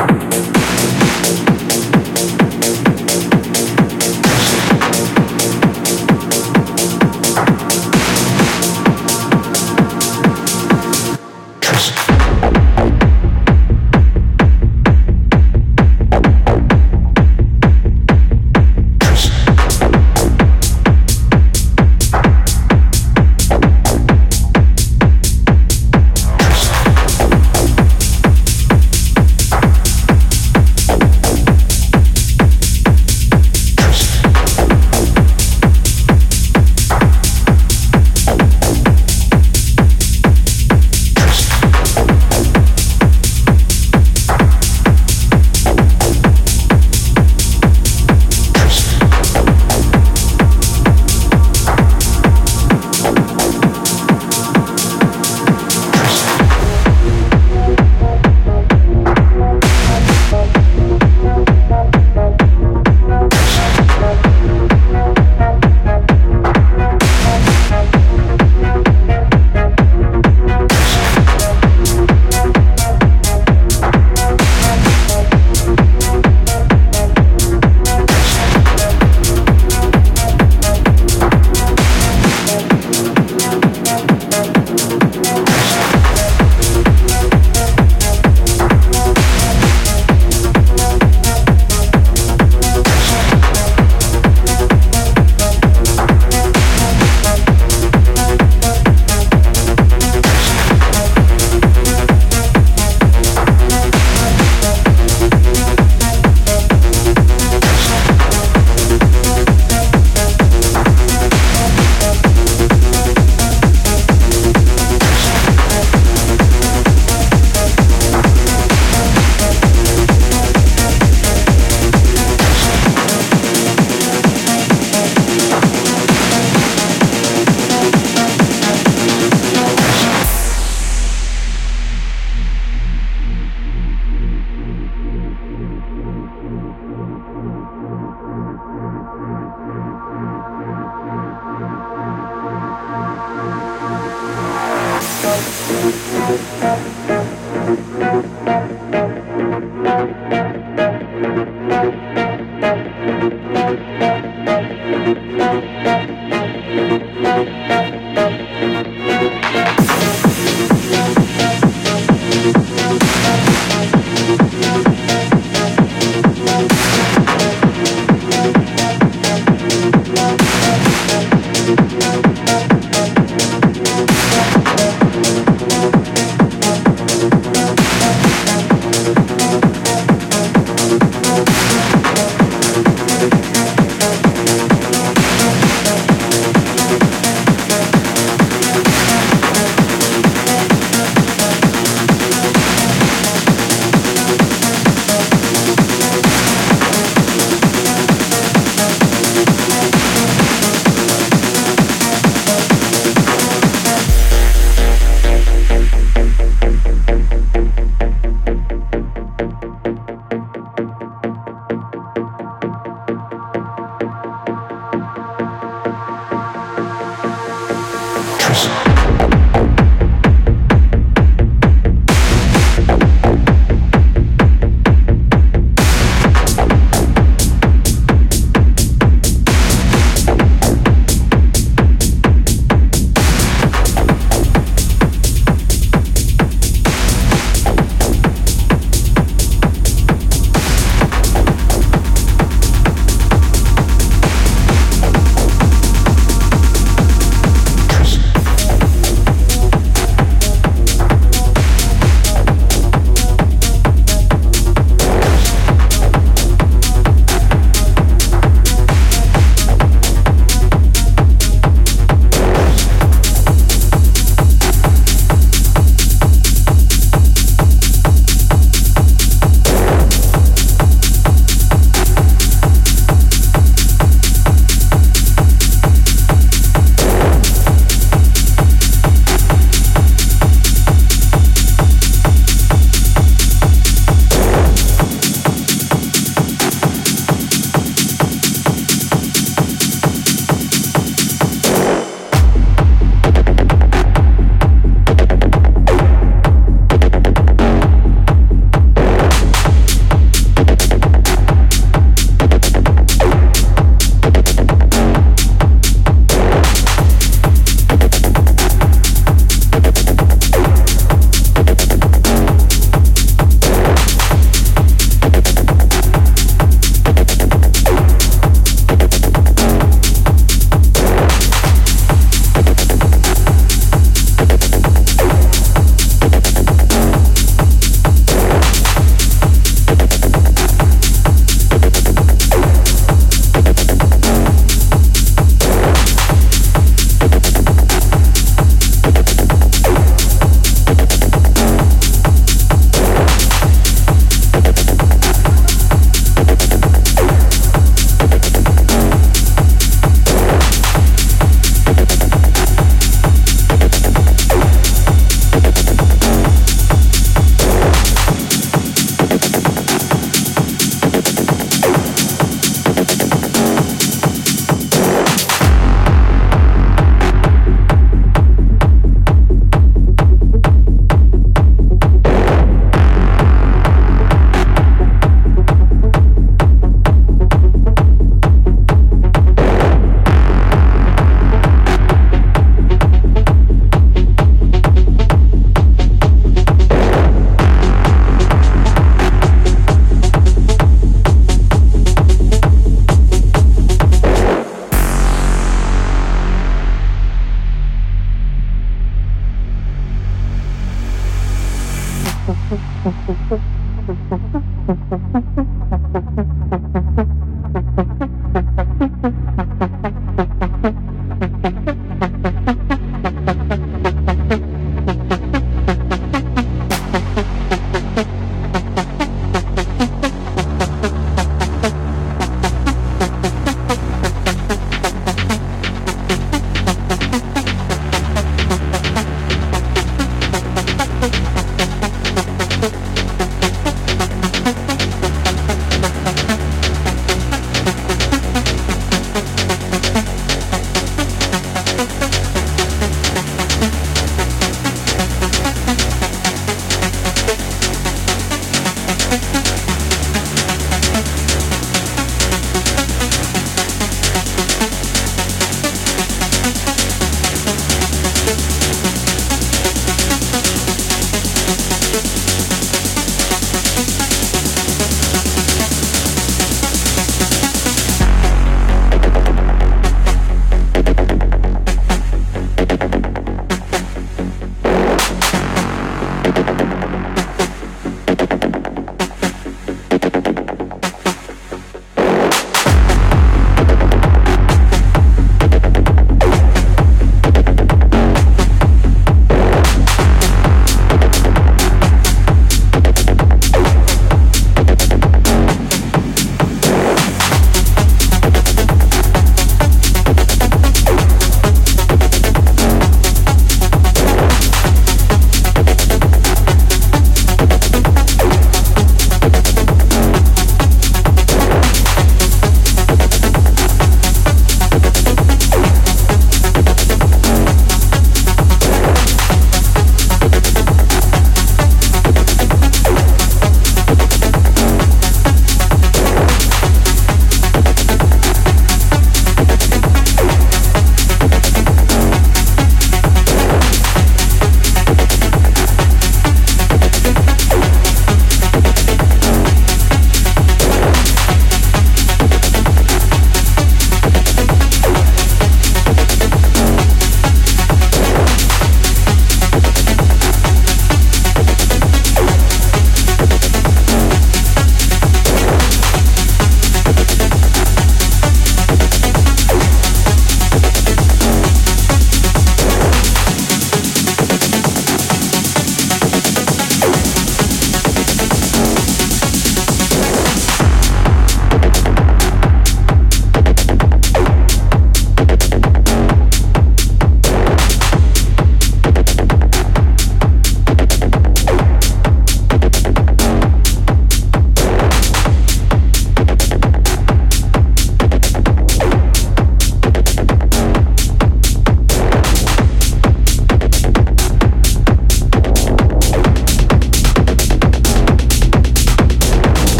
Adiós.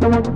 Thank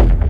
Thank you.